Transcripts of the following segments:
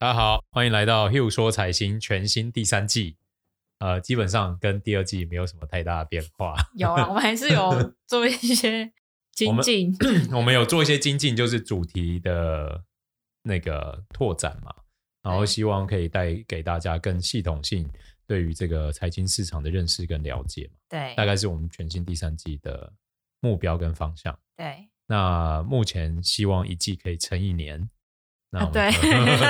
大家好，欢迎来到 Hugh 说财经全新第三季。呃，基本上跟第二季没有什么太大的变化。有啊，我们还是有做一些精进。我们有做一些精进，就是主题的那个拓展嘛，然后希望可以带给大家更系统性对于这个财经市场的认识跟了解嘛。对，大概是我们全新第三季的目标跟方向。对，那目前希望一季可以撑一年。那对，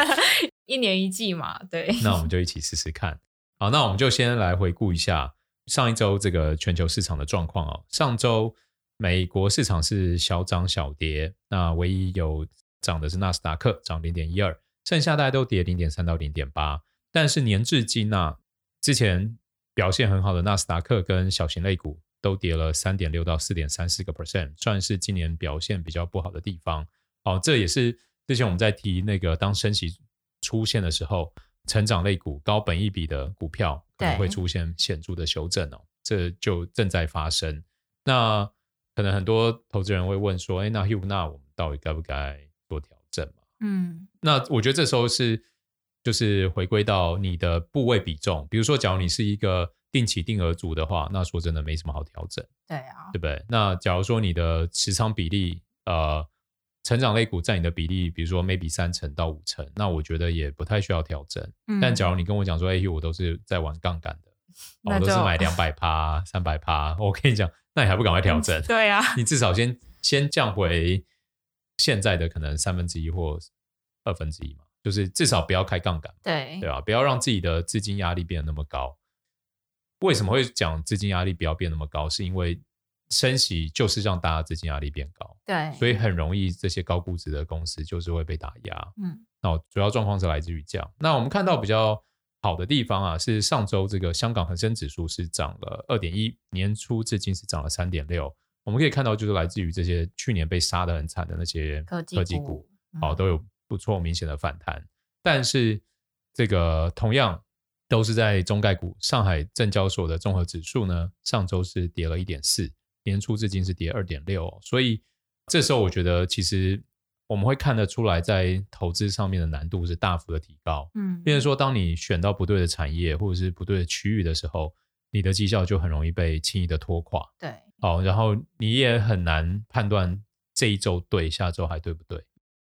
一年一季嘛，对。那我们就一起试试看。好，那我们就先来回顾一下上一周这个全球市场的状况哦。上周美国市场是小涨小跌，那唯一有涨的是纳斯达克，涨零点一二，剩下大家都跌零点三到零点八。但是年至今啊，之前表现很好的纳斯达克跟小型类股都跌了三点六到四点三四个 percent，算是今年表现比较不好的地方。哦，这也是。之前我们在提那个，当升息出现的时候，成长类股、高本益比的股票可能会出现显著的修正哦，这就正在发生。那可能很多投资人会问说：“哎，那 Hugh，那我们到底该不该做调整嘛？”嗯，那我觉得这时候是就是回归到你的部位比重，比如说，假如你是一个定期定额组的话，那说真的没什么好调整。对啊，对不对？那假如说你的持仓比例，呃。成长类股占你的比例，比如说 maybe 三成到五成，那我觉得也不太需要调整。嗯、但假如你跟我讲说，哎，我都是在玩杠杆的，我都是买两百趴、三百趴，我跟你讲，那你还不赶快调整？对啊，你至少先先降回现在的可能三分之一或二分之一嘛，就是至少不要开杠杆，对对吧？不要让自己的资金压力变得那么高。为什么会讲资金压力不要变那么高？是因为升息就是让大家资金压力变高，对，所以很容易这些高估值的公司就是会被打压。嗯，那主要状况是来自于这样。那我们看到比较好的地方啊，是上周这个香港恒生指数是涨了二点一，年初至今是涨了三点六。我们可以看到，就是来自于这些去年被杀的很惨的那些科技股，科技股哦，都有不错明显的反弹。但是这个同样都是在中概股，上海证交所的综合指数呢，上周是跌了一点四。年初至今是跌二点六，所以这时候我觉得其实我们会看得出来，在投资上面的难度是大幅的提高。嗯，变成说，当你选到不对的产业或者是不对的区域的时候，你的绩效就很容易被轻易的拖垮。对，哦，然后你也很难判断这一周对，下周还对不对。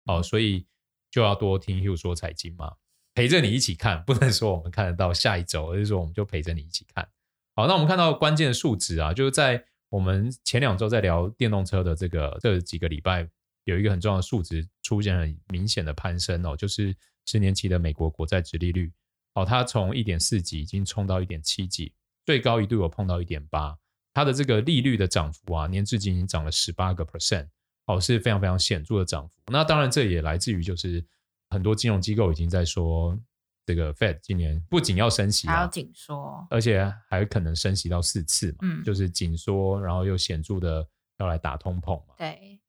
哦，所以就要多听 Hugh 说财经嘛，陪着你一起看，不能说我们看得到下一周，而是说我们就陪着你一起看。好，那我们看到关键的数值啊，就是在。我们前两周在聊电动车的这个这几个礼拜，有一个很重要的数值出现很明显的攀升哦，就是十年期的美国国债殖利率哦，它从一点四几已经冲到一点七几，最高一度有碰到一点八，它的这个利率的涨幅啊，年至今已经涨了十八个 percent 哦，是非常非常显著的涨幅。那当然这也来自于就是很多金融机构已经在说。这个 Fed 今年不仅要升息，还要紧缩，而且还可能升息到四次嘛，嗯，就是紧缩，然后又显著的要来打通膨嘛。对。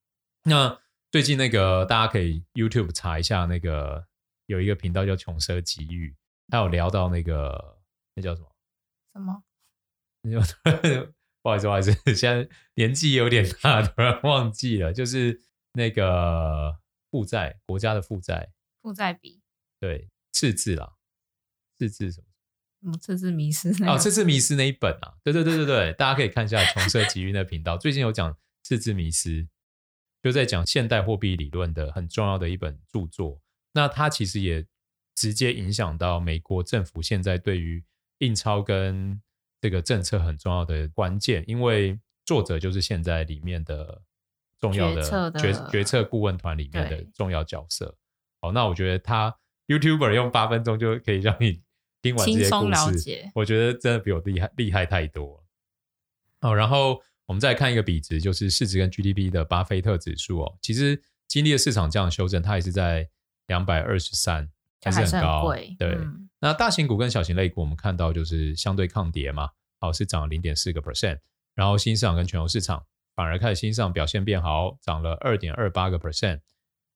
那最近那个大家可以 YouTube 查一下，那个有一个频道叫穷奢极欲，他有聊到那个那叫什么？什么？不好意思，不好意思，现在年纪有点大，突然忘记了，就是那个负债，国家的负债，负债比，对。赤字啦，赤字什么？嗯，赤字迷思哦，赤字迷思那一本啊，对对对对对，大家可以看一下穷奢极欲的频道，最近有讲赤字迷失，就在讲现代货币理论的很重要的一本著作。那它其实也直接影响到美国政府现在对于印钞跟这个政策很重要的关键，因为作者就是现在里面的重要的决决策顾问团里面的重要角色。好，那我觉得他。YouTuber 用八分钟就可以让你听完这些故事，我觉得真的比我厉害厉害太多。哦，然后我们再看一个比值，就是市值跟 GDP 的巴菲特指数哦。其实经历了市场这样的修正，它也是在两百二十三，还是很高。对，嗯、那大型股跟小型类股，我们看到就是相对抗跌嘛，好，是涨了零点四个 percent。然后新市场跟全球市场反而看新市场表现变好，涨了二点二八个 percent。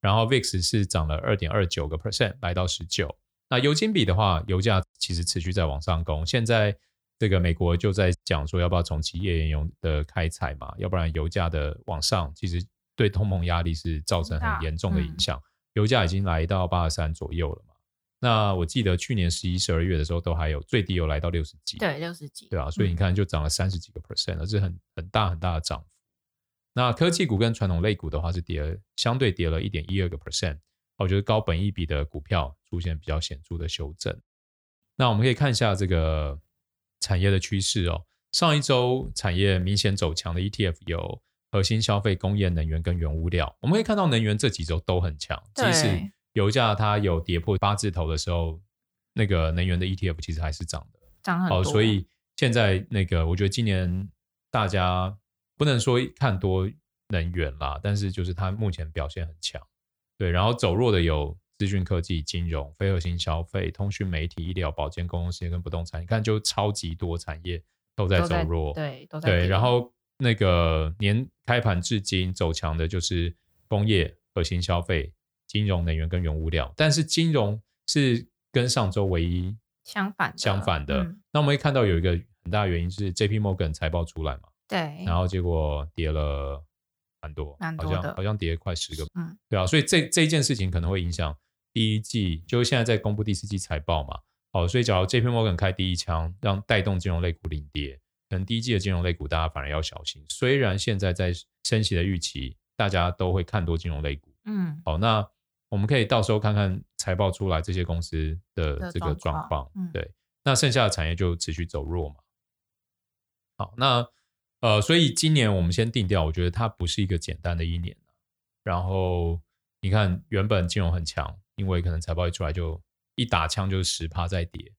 然后 VIX 是涨了二点二九个 percent，来到十九。那油金比的话，油价其实持续在往上攻。现在这个美国就在讲说，要不要重启页岩油的开采嘛？要不然油价的往上，其实对通膨压力是造成很严重的影响。嗯、油价已经来到八十三左右了嘛。那我记得去年十一、十二月的时候，都还有最低有来到六十几，对，六十几，对啊，所以你看就涨了三十几个 percent，而是很很大很大的涨幅。那科技股跟传统类股的话是跌了，相对跌了一点一二个 percent。我觉得高本益比的股票出现比较显著的修正。那我们可以看一下这个产业的趋势哦。上一周产业明显走强的 ETF 有核心消费、工业、能源跟原物料。我们可以看到能源这几周都很强，即使油价它有跌破八字头的时候，那个能源的 ETF 其实还是涨的，涨很多。所以现在那个我觉得今年大家不能说看多能源啦，但是就是它目前表现很强。对，然后走弱的有资讯科技、金融、非核心消费、通讯媒体、医疗保健、公共事业跟不动产。你看，就超级多产业都在走弱，对，都在对。然后那个年开盘至今走强的就是工业、核心消费、金融、能源跟原物料。但是金融是跟上周唯一相反相反的。嗯、那我们会看到有一个很大的原因是 J.P. Morgan 财报出来嘛？对。然后结果跌了。蛮多，蛮多好像好像跌了快十个，嗯，对啊，所以这这一件事情可能会影响第一季，就是现在在公布第四季财报嘛，好，所以假如 JP Morgan 开第一枪，让带动金融类股领跌，可能第一季的金融类股大家反而要小心。虽然现在在升息的预期，大家都会看多金融类股，嗯，好，那我们可以到时候看看财报出来这些公司的这个状况，嗯，对，那剩下的产业就持续走弱嘛，好，那。呃，所以今年我们先定调，我觉得它不是一个简单的一年。然后你看，原本金融很强，因为可能财报一出来就一打枪就是十趴在跌。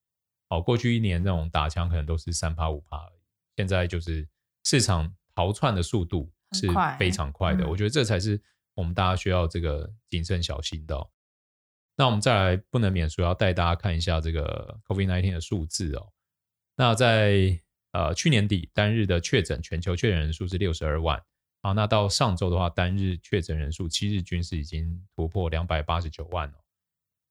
好，过去一年那种打枪可能都是三趴五趴而已，现在就是市场逃窜的速度是非常快的。我觉得这才是我们大家需要这个谨慎小心的哦。那我们再来不能免俗要带大家看一下这个 COVID-19 的数字哦。那在呃，去年底单日的确诊全球确诊人数是六十二万，好，那到上周的话，单日确诊人数七日均是已经突破两百八十九万了。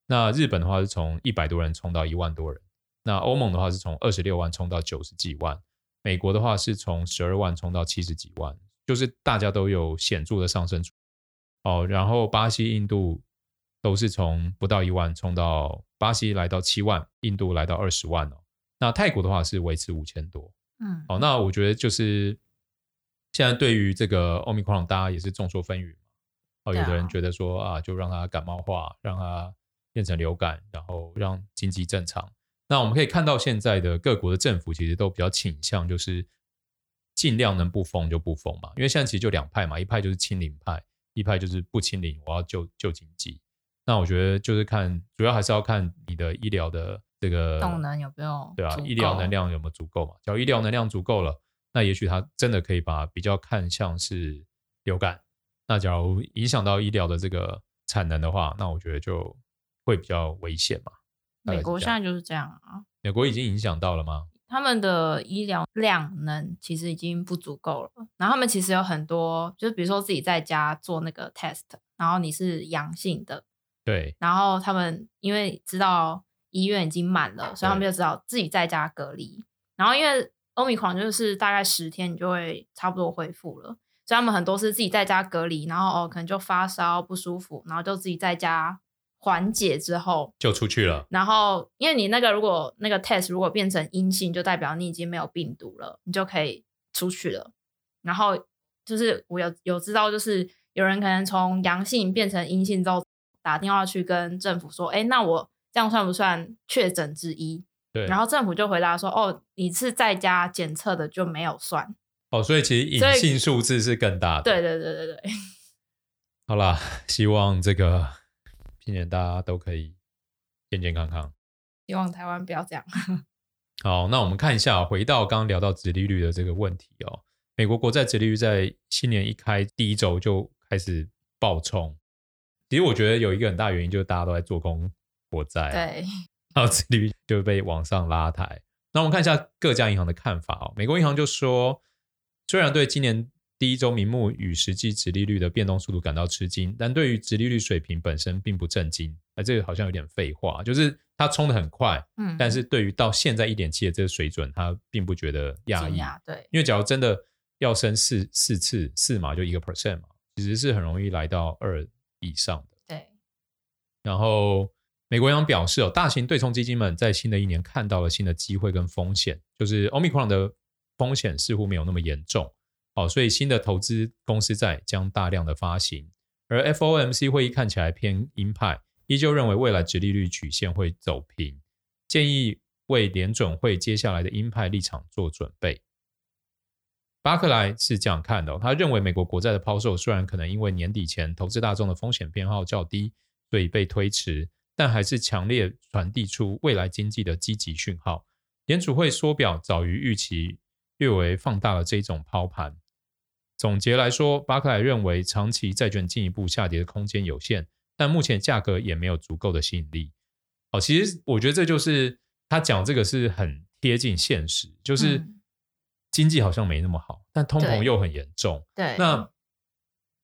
那日本的话是从一百多人冲到一万多人，那欧盟的话是从二十六万冲到九十几万，美国的话是从十二万冲到七十几万，就是大家都有显著的上升。哦，然后巴西、印度都是从不到一万冲到巴西来到七万，印度来到二十万哦。那泰国的话是维持五千多，嗯，好，那我觉得就是现在对于这个奥密克戎大家也是众说纷纭嘛。哦，有的人觉得说啊，就让它感冒化，让它变成流感，然后让经济正常。那我们可以看到现在的各国的政府其实都比较倾向就是尽量能不封就不封嘛，因为现在其实就两派嘛，一派就是清零派，一派就是不清零，我要救救经济。那我觉得就是看，主要还是要看你的医疗的。这个动能有没有？对啊，医疗能量有没有足够嘛？只要医疗能量足够了，那也许它真的可以把比较看像是流感。那假如影响到医疗的这个产能的话，那我觉得就会比较危险嘛。美国现在就是这样啊。美国已经影响到了吗？他们的医疗量能其实已经不足够了。然后他们其实有很多，就是比如说自己在家做那个 test，然后你是阳性的，对。然后他们因为知道。医院已经满了，所以他们就只好自己在家隔离。然后因为 Omicron 就是大概十天你就会差不多恢复了，所以他们很多是自己在家隔离，然后哦可能就发烧不舒服，然后就自己在家缓解之后就出去了。然后因为你那个如果那个 test 如果变成阴性，就代表你已经没有病毒了，你就可以出去了。然后就是我有有知道，就是有人可能从阳性变成阴性之后打电话去跟政府说，哎，那我。这样算不算确诊之一？对，然后政府就回答说：“哦，你是在家检测的就没有算。”哦，所以其实隐性数字是更大的。对对对对对。好啦，希望这个今年大家都可以健健康康。希望台湾不要这样。好，那我们看一下，回到刚刚聊到殖利率的这个问题哦。美国国债殖利率在新年一开第一周就开始暴冲。其实我觉得有一个很大原因就是大家都在做空。国债对，然后殖利率就被往上拉抬。那我们看一下各家银行的看法哦。美国银行就说，虽然对今年第一周名目与实际殖利率的变动速度感到吃惊，但对于殖利率水平本身并不震惊。哎，这个好像有点废话，就是它冲的很快，嗯，但是对于到现在一点七的这个水准，它并不觉得讶异。对，因为假如真的要升四四次四码就一个 percent 嘛，其实是很容易来到二以上的。对，然后。美国央行表示哦，大型对冲基金们在新的一年看到了新的机会跟风险，就是 Omicron 的风险似乎没有那么严重，哦，所以新的投资公司债将大量的发行，而 FOMC 会议看起来偏鹰派，依旧认为未来殖利率曲线会走平，建议为联准会接下来的鹰派立场做准备。巴克莱是这样看的，他认为美国国债的抛售虽然可能因为年底前投资大众的风险偏好较低，所以被推迟。但还是强烈传递出未来经济的积极讯号。联储会缩表早于预期，略微放大了这种抛盘。总结来说，巴克莱认为长期债券进一步下跌的空间有限，但目前价格也没有足够的吸引力。哦，其实我觉得这就是他讲这个是很贴近现实，就是经济好像没那么好，但通膨又很严重。对，对那。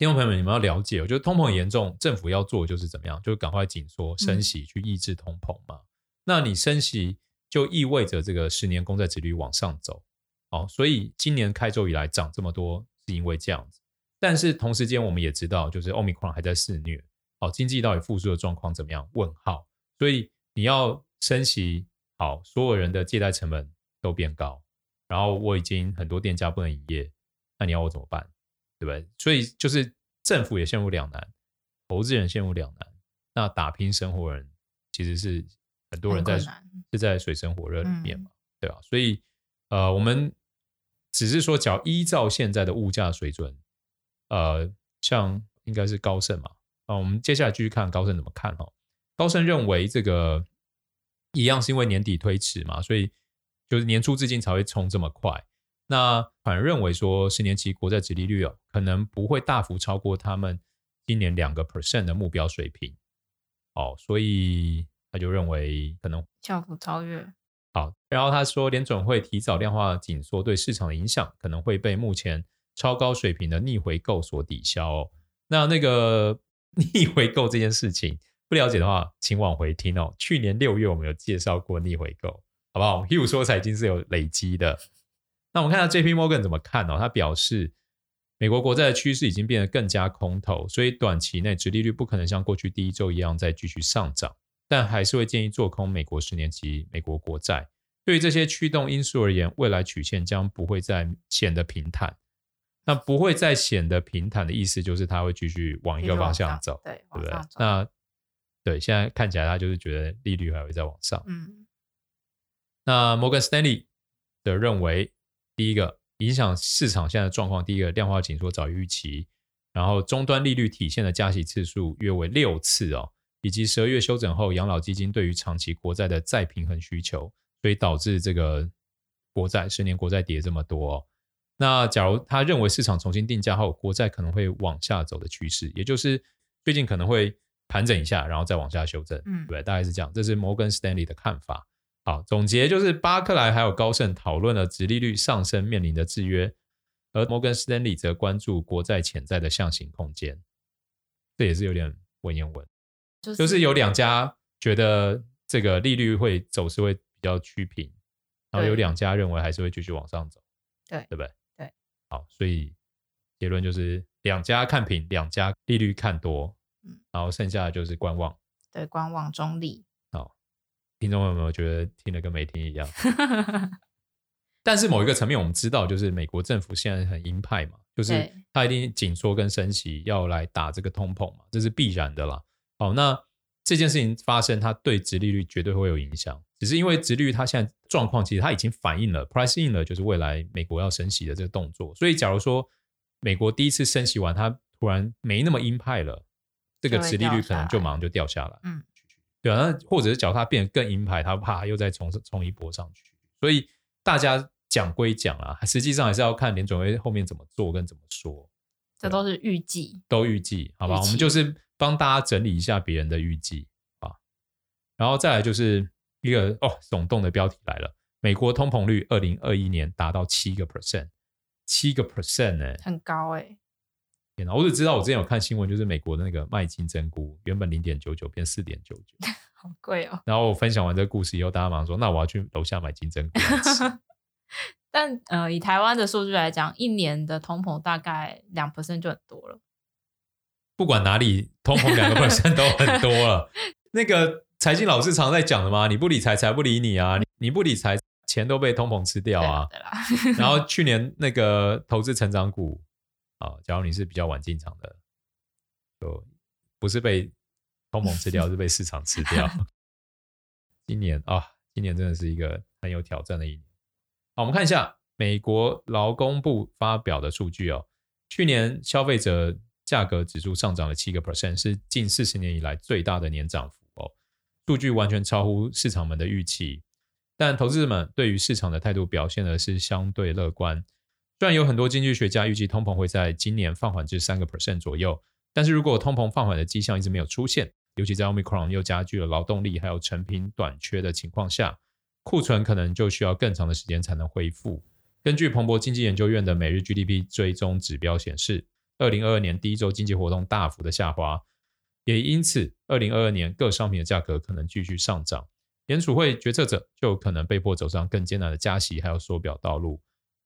听众朋友们，你们要了解，我觉得通膨严重，政府要做的就是怎么样，就是赶快紧缩升息去抑制通膨嘛。嗯、那你升息就意味着这个十年公债殖利率往上走，哦，所以今年开周以来涨这么多，是因为这样子。但是同时间我们也知道，就是 Omicron 还在肆虐，哦，经济到底复苏的状况怎么样？问号。所以你要升息，好，所有人的借贷成本都变高，然后我已经很多店家不能营业，那你要我怎么办？对不对？所以就是政府也陷入两难，投资人陷入两难。那打拼生活人其实是很多人在是在水深火热里面嘛，嗯、对吧？所以呃，我们只是说，只要依照现在的物价水准，呃，像应该是高盛嘛啊，我们接下来继续看高盛怎么看哦。高盛认为这个一样是因为年底推迟嘛，所以就是年初至今才会冲这么快。那反而认为说，十年期国债殖利率哦，可能不会大幅超过他们今年两个 percent 的目标水平，哦，所以他就认为可能小幅超越。好，然后他说，联准会提早量化紧缩对市场的影响，可能会被目前超高水平的逆回购所抵消哦。那那个 逆回购这件事情，不了解的话，请往回听哦。去年六月我们有介绍过逆回购，好不好？Hugh 说财经是有累积的。那我们看到 J P Morgan 怎么看呢、哦？他表示，美国国债的趋势已经变得更加空头，所以短期内殖利率不可能像过去第一周一样再继续上涨，但还是会建议做空美国十年期美国国债。对于这些驱动因素而言，未来曲线将不会再显得平坦。那不会再显得平坦的意思就是它会继续往一个方向走，对，对不对？那对，现在看起来他就是觉得利率还会再往上。嗯，那摩根斯丹利的认为。第一个影响市场现在的状况，第一个量化紧缩早于预期，然后终端利率体现的加息次数约为六次哦，以及十二月休整后养老基金对于长期国债的再平衡需求，所以导致这个国债十年国债跌这么多哦。那假如他认为市场重新定价后，国债可能会往下走的趋势，也就是最近可能会盘整一下，然后再往下修正，嗯，对，大概是这样，这是摩根斯丹利的看法。好，总结就是巴克莱还有高盛讨论了殖利率上升面临的制约，而摩根士丹利则关注国债潜在的下行空间。这也是有点文言文，就是、就是有两家觉得这个利率会走势会比较趋平，然后有两家认为还是会继续往上走，对，对不对？对，好，所以结论就是两家看平，两家利率看多，嗯，然后剩下的就是观望，对，观望中立。听众有没有觉得听了跟没听一样？但是某一个层面，我们知道，就是美国政府现在很鹰派嘛，就是他一定紧缩跟升息，要来打这个通膨嘛，这是必然的啦。好，那这件事情发生，它对殖利率绝对会有影响。只是因为殖利率它现在状况，其实它已经反映了 price in 了，就是未来美国要升息的这个动作。所以，假如说美国第一次升息完，它突然没那么鹰派了，这个殖利率可能就马上就掉下来。嗯。对啊，那或者是脚踏变得更鹰派，他怕又再冲冲一波上去。所以大家讲归讲啊，实际上还是要看联准会后面怎么做跟怎么说。这都是预计，都预计，好吧？我们就是帮大家整理一下别人的预计啊。然后再来就是一个哦，耸动的标题来了：美国通膨率二零二一年达到七个 percent，七个 percent 呢，很高哎、欸。天哪！我只知道我之前有看新闻，就是美国的那个麦金珍菇原本零点九九变四点九九，好贵哦。然后我分享完这个故事以后，大家马上说：“那我要去楼下买金针菇。”但呃，以台湾的数据来讲，一年的通膨大概两 percent 就很多了。不管哪里，通膨两个 percent 都很多了。那个财经老师常在讲的嘛，你不理财，财不理你啊，你你不理财，钱都被通膨吃掉啊。然后去年那个投资成长股啊，假如你是比较晚进场的，就不是被通膨吃掉，是被市场吃掉。今年啊，今年真的是一个很有挑战的一年。好，我们看一下美国劳工部发表的数据哦，去年消费者价格指数上涨了七个 percent，是近四十年以来最大的年涨幅哦。数据完全超乎市场们的预期，但投资者们对于市场的态度表现的是相对乐观。虽然有很多经济学家预计通膨会在今年放缓至三个 percent 左右，但是如果通膨放缓的迹象一直没有出现，尤其在 Omicron 又加剧了劳动力还有成品短缺的情况下，库存可能就需要更长的时间才能恢复。根据彭博经济研究院的每日 GDP 追踪指标显示，二零二二年第一周经济活动大幅的下滑，也因此二零二二年各商品的价格可能继续上涨。联储会决策者就可能被迫走上更艰难的加息还有缩表道路。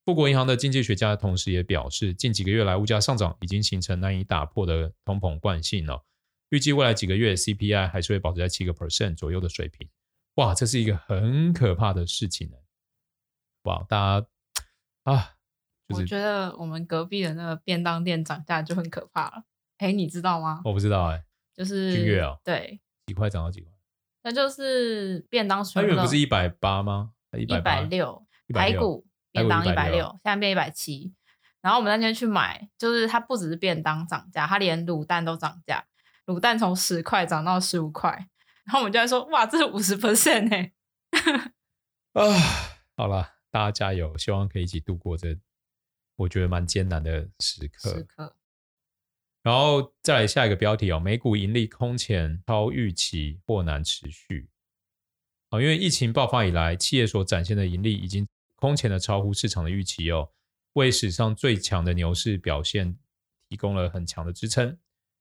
富国银行的经济学家同时也表示，近几个月来物价上涨已经形成难以打破的通膨惯性了。预计未来几个月 CPI 还是会保持在七个 percent 左右的水平。哇，这是一个很可怕的事情呢！哇，大家啊，就是、我觉得我们隔壁的那个便当店涨价就很可怕了。哎，你知道吗？我不知道哎，就是君悦哦，对，几块涨到几块？那就是便当，它原本不是一百八吗？一百六，排骨便当一百六，现在变一百七。然后我们那天去买，就是它不只是便当涨价，它连卤蛋都涨价，卤蛋从十块涨到十五块。然后我们就在说，哇，这是五十 percent 哎！啊，好了，大家加油，希望可以一起度过这我觉得蛮艰难的时刻。时刻。然后再来下一个标题哦，美股盈利空前超预期或难持续。啊，因为疫情爆发以来，企业所展现的盈利已经空前的超乎市场的预期哦，为史上最强的牛市表现提供了很强的支撑。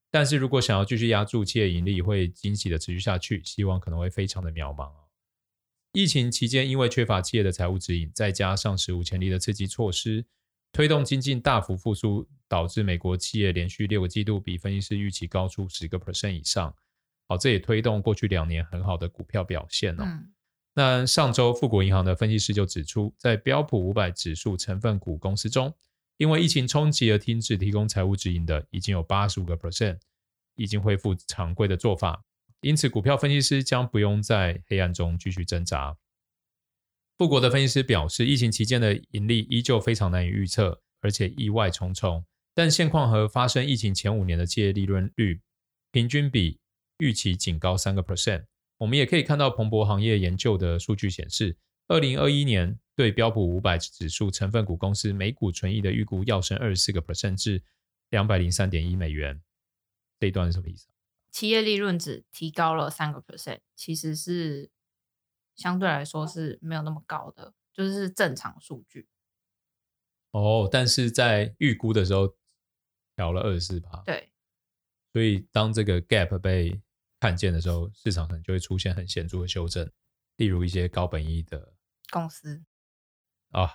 但是如果想要继续压住企业盈利，会惊喜的持续下去，希望可能会非常的渺茫哦。疫情期间，因为缺乏企业的财务指引，再加上史无前例的刺激措施，推动经济大幅复苏，导致美国企业连续六个季度比分析师预期高出十个 percent 以上。好，这也推动过去两年很好的股票表现哦。那上周富国银行的分析师就指出，在标普五百指数成分股公司中，因为疫情冲击而停止提供财务指引的，已经有八十五个 percent 已经恢复常规的做法，因此股票分析师将不用在黑暗中继续挣扎。富国的分析师表示，疫情期间的盈利依旧非常难以预测，而且意外重重。但现况和发生疫情前五年的企业利润率平均比预期仅高三个 percent。我们也可以看到彭博行业研究的数据显示，二零二一年。对标普五百指数成分股公司每股纯益的预估要升二十四个 percent 至两百零三点一美元，这一段是什么意思？企业利润只提高了三个 percent，其实是相对来说是没有那么高的，就是正常数据。哦，但是在预估的时候调了二十四趴，对，所以当这个 gap 被看见的时候，市场可能就会出现很显著的修正，例如一些高本益的公司。啊、哦，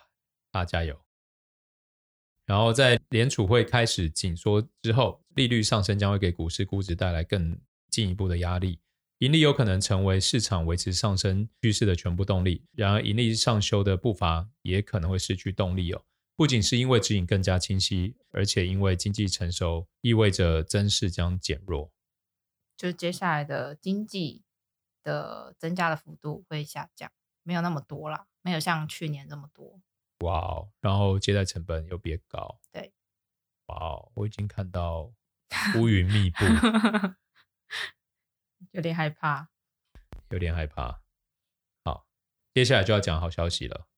大家加油！然后在联储会开始紧缩之后，利率上升将会给股市估值带来更进一步的压力，盈利有可能成为市场维持上升趋势的全部动力。然而，盈利上修的步伐也可能会失去动力哦。不仅是因为指引更加清晰，而且因为经济成熟，意味着增势将减弱。就是接下来的经济的增加的幅度会下降，没有那么多了。没有像去年这么多，哇哦！然后借贷成本又变高，对，哇哦！我已经看到乌云密布，有点害怕，有点害怕。好，接下来就要讲好消息了。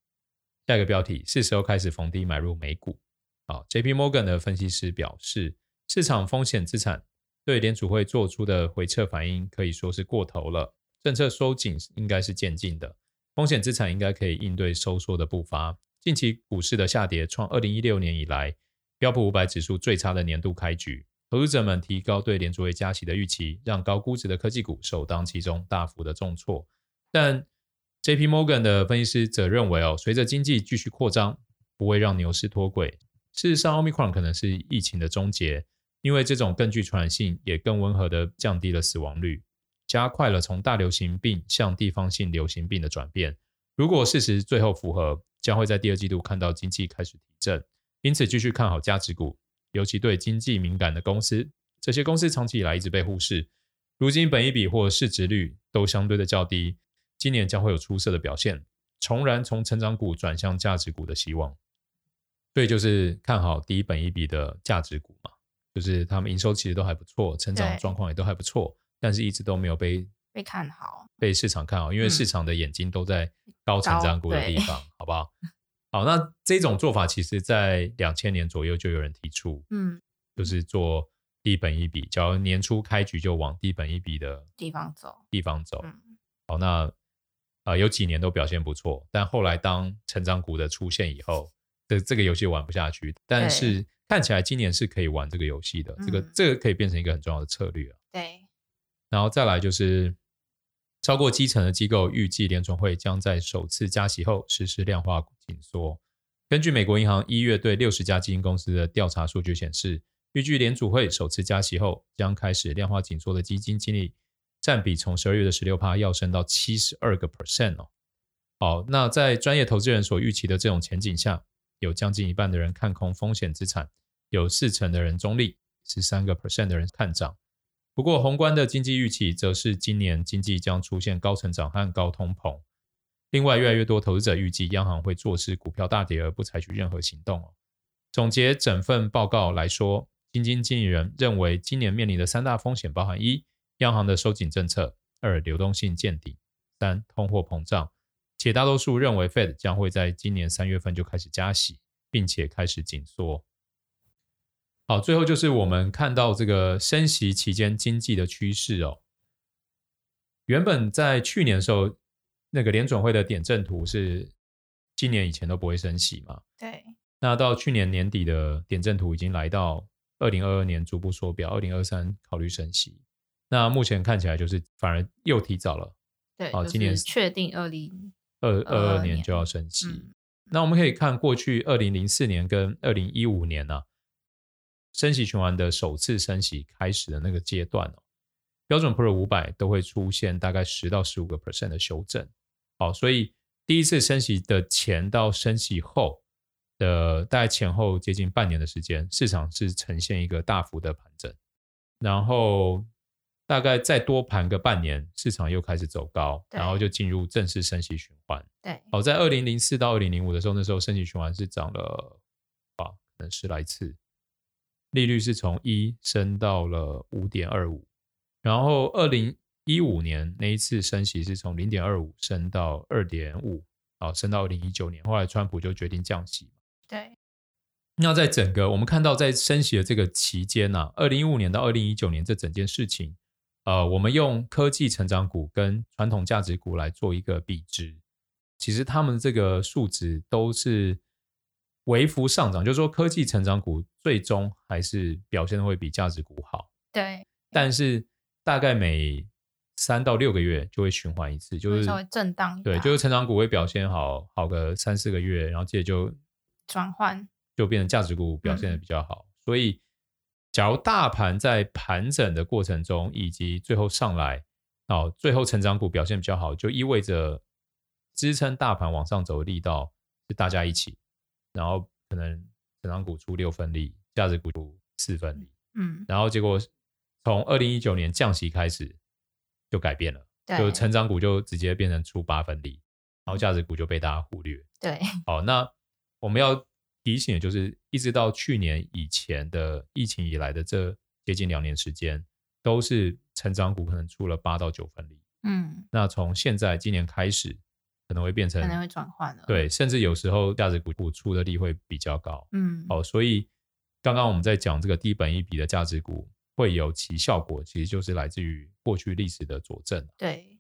下一个标题：是时候开始逢低买入美股。好，JP Morgan 的分析师表示，市场风险资产对联储会做出的回撤反应可以说是过头了，政策收紧应该是渐进的。风险资产应该可以应对收缩的步伐。近期股市的下跌创二零一六年以来标普五百指数最差的年度开局。投资者们提高对联储会加息的预期，让高估值的科技股首当其冲，大幅的重挫。但 J.P. Morgan 的分析师则认为，哦，随着经济继续扩张，不会让牛市脱轨。事实上，Omicron 可能是疫情的终结，因为这种更具传染性，也更温和的降低了死亡率。加快了从大流行病向地方性流行病的转变。如果事实最后符合，将会在第二季度看到经济开始提振。因此，继续看好价值股，尤其对经济敏感的公司。这些公司长期以来一直被忽视，如今本一比或市值率都相对的较低，今年将会有出色的表现，重燃从成长股转向价值股的希望。对，就是看好低本一比的价值股嘛，就是他们营收其实都还不错，成长状况也都还不错，但是一直都没有被被看好，被市场看好，因为市场的眼睛都在高成长股的地方，好不好？好，那这种做法其实在两千年左右就有人提出，嗯，就是做低本一比，假如年初开局就往低本一比的地方走，地方走。嗯、好，那呃有几年都表现不错，但后来当成长股的出现以后，这这个游戏玩不下去。但是看起来今年是可以玩这个游戏的，这个这个可以变成一个很重要的策略。啊对，然后再来就是。超过七成的机构预计联储会将在首次加息后实施量化紧缩。根据美国银行一月对六十家基金公司的调查数据显示，预计联储会首次加息后将开始量化紧缩的基金经理占比从十二月的十六趴要升到七十二个 percent 哦。好，那在专业投资人所预期的这种前景下，有将近一半的人看空风险资产，有四成的人中立，十三个 percent 的人看涨。不过，宏观的经济预期则是今年经济将出现高成长和高通膨。另外，越来越多投资者预计央行会坐视股票大跌而不采取任何行动。总结整份报告来说，基金经理人认为今年面临的三大风险包含：一、央行的收紧政策；二、流动性见底；三、通货膨胀。且大多数认为 Fed 将会在今年三月份就开始加息，并且开始紧缩。好，最后就是我们看到这个升息期间经济的趋势哦。原本在去年的时候，那个联准会的点阵图是今年以前都不会升息嘛？对。那到去年年底的点阵图已经来到二零二二年逐步缩表，二零二三考虑升息。那目前看起来就是反而又提早了。对，好，今年确定二零二二二年就要升息。嗯。那我们可以看过去二零零四年跟二零一五年呢，啊。升息循环的首次升息开始的那个阶段哦，标准普尔五百都会出现大概十到十五个 percent 的修正。好，所以第一次升息的前到升息后的大概前后接近半年的时间，市场是呈现一个大幅的盘整，然后大概再多盘个半年，市场又开始走高，然后就进入正式升息循环。对，好，在二零零四到二零零五的时候，那时候升息循环是涨了啊，可能十来次。利率是从一升到了五点二五，然后二零一五年那一次升息是从零点二五升到二点五，啊，升到二零一九年，后来川普就决定降息。对。那在整个我们看到在升息的这个期间呢、啊，二零一五年到二零一九年这整件事情，呃，我们用科技成长股跟传统价值股来做一个比值，其实他们这个数值都是。微幅上涨，就是说科技成长股最终还是表现的会比价值股好。对，但是大概每三到六个月就会循环一次，就是稍微震荡。对，就是成长股会表现好好个三四个月，然后接着就转换，就变成价值股表现的比较好。嗯。所以，假如大盘在盘整的过程中，以及最后上来，哦，最后成长股表现比较好，就意味着支撑大盘往上走的力道是大家一起。然后可能成长股出六分力，价值股出四分力，嗯，然后结果从二零一九年降息开始就改变了，就成长股就直接变成出八分力，然后价值股就被大家忽略。对，好，那我们要提醒就是，一直到去年以前的疫情以来的这接近两年时间，都是成长股可能出了八到九分力，嗯，那从现在今年开始。可能会变成可能会转换了，对，甚至有时候价值股股出的力会比较高，嗯，好，所以刚刚我们在讲这个低本一笔的价值股会有其效果，其实就是来自于过去历史的佐证。对，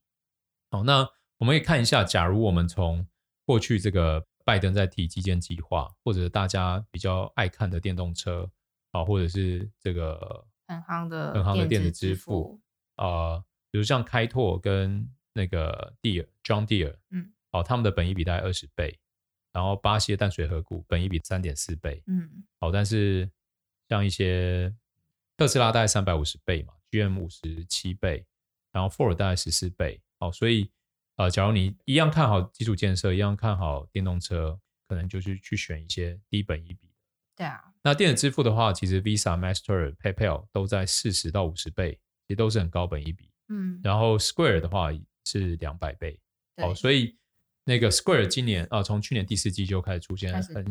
好，那我们可以看一下，假如我们从过去这个拜登在提基建计划，或者大家比较爱看的电动车，啊，或者是这个很夯的很夯的电子支付，啊、呃，比如像开拓跟那个 Deere John Deere，嗯。好，他们的本益比大概二十倍，然后巴西的淡水河谷本益比三点四倍，嗯，好，但是像一些特斯拉大概三百五十倍嘛，GM 五十七倍，然后 Ford 大概十四倍。哦，所以呃，假如你一样看好基础建设，一样看好电动车，可能就是去选一些低本一比。对啊。那电子支付的话，其实 Visa、Master、PayPal 都在四十到五十倍，其实都是很高本一比。嗯。然后 Square 的话是两百倍。哦，所以那个 Square 今年啊，从去年第四季就开始出现很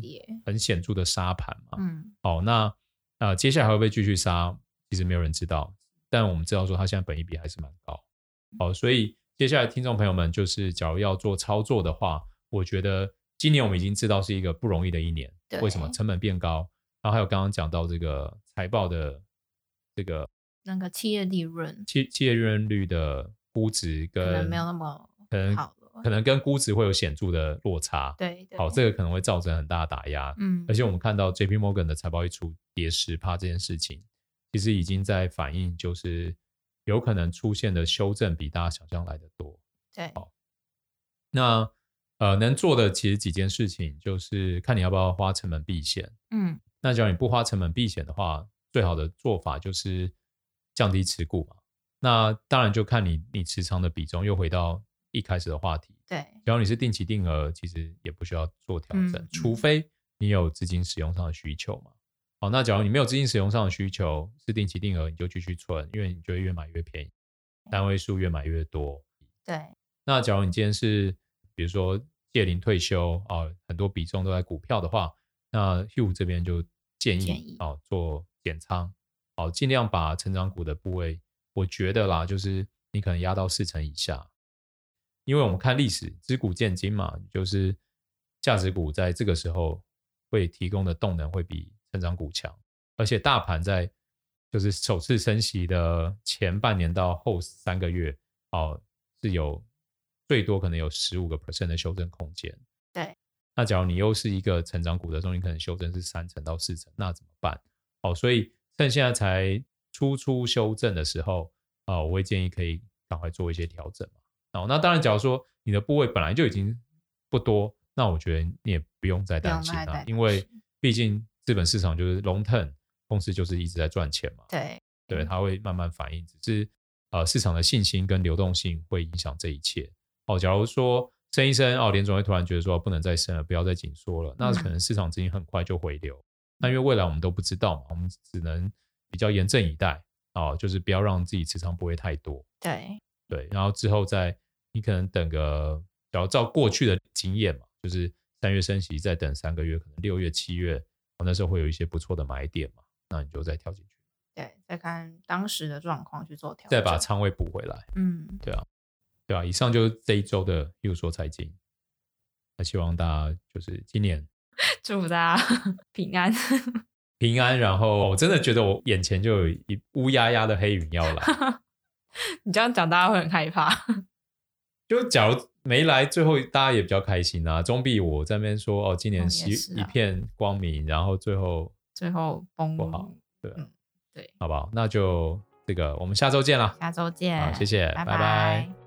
很显著的杀盘嘛。嗯。哦，那呃，接下来会不会继续杀？其实没有人知道，但我们知道说它现在本益比还是蛮高。好，所以接下来听众朋友们，就是假如要做操作的话，我觉得今年我们已经知道是一个不容易的一年。为什么？成本变高，然后还有刚刚讲到这个财报的这个那个企业利润，企企业利润率的估值跟可能没有那么可能好。可能跟估值会有显著的落差，对，对，好，这个可能会造成很大的打压，嗯，而且我们看到 JP Morgan 的财报一出跌十趴这件事情，其实已经在反映，就是有可能出现的修正比大家想象来的多，对，好，那呃能做的其实几件事情，就是看你要不要花成本避险，嗯，那假如你不花成本避险的话，最好的做法就是降低持股嘛，那当然就看你你持仓的比重又回到。一开始的话题，对，只要你是定期定额，其实也不需要做调整，嗯，除非你有资金使用上的需求嘛。好，那假如你没有资金使用上的需求，是定期定额，你就继续存，因为你觉得越买越便宜，单位数越买越多。对，那假如你今天是比如说届龄退休啊，很多比重都在股票的话，那 Hugh 这边就建议，建议啊做减仓，好，尽量把成长股的部位，我觉得啦，就是你可能压到四成以下。因为我们看历史，知古见今嘛，就是价值股在这个时候会提供的动能会比成长股强，而且大盘在就是首次升息的前半年到后三个月，哦，是有最多可能有十五个 percent 的修正空间。对，那假如你又是一个成长股的时候，你可能修正是三成到四成，那怎么办？哦，所以趁现在才初初修正的时候，啊，我会建议可以赶快做一些调整嘛。哦，那当然，假如说你的部位本来就已经不多，那我觉得你也不用再担心了，因为毕竟资本市场就是 long term，公司就是一直在赚钱嘛。对，对，它会慢慢反应，只是呃市场的信心跟流动性会影响这一切。哦，假如说升一升，哦，联总会突然觉得说不能再升了，不要再紧缩了，那可能市场资金很快就回流。那、嗯、因为未来我们都不知道嘛，我们只能比较严阵以待，哦，就是不要让自己持仓不会太多。对。对，然后之后再，你可能等个，只要照过去的经验嘛，就是三月升息，再等三个月，可能六月、七月，那时候会有一些不错的买点嘛，那你就再跳进去。对，再看当时的状况去做调整，再把仓位补回来。嗯，对啊，对啊，以上就是这一周的又说财经，那希望大家就是今年 祝福大家 平安 平安，然后我真的觉得我眼前就有一乌压压的黑云要来。你这样讲，大家会很害怕。就假如没来，最后大家也比较开心啊，总比我在那边说哦，今年是一片光明，然后最后最后崩不好，对、嗯、对，好不好？那就这个，我们下周见了。下周见，好，谢谢，拜拜。拜拜。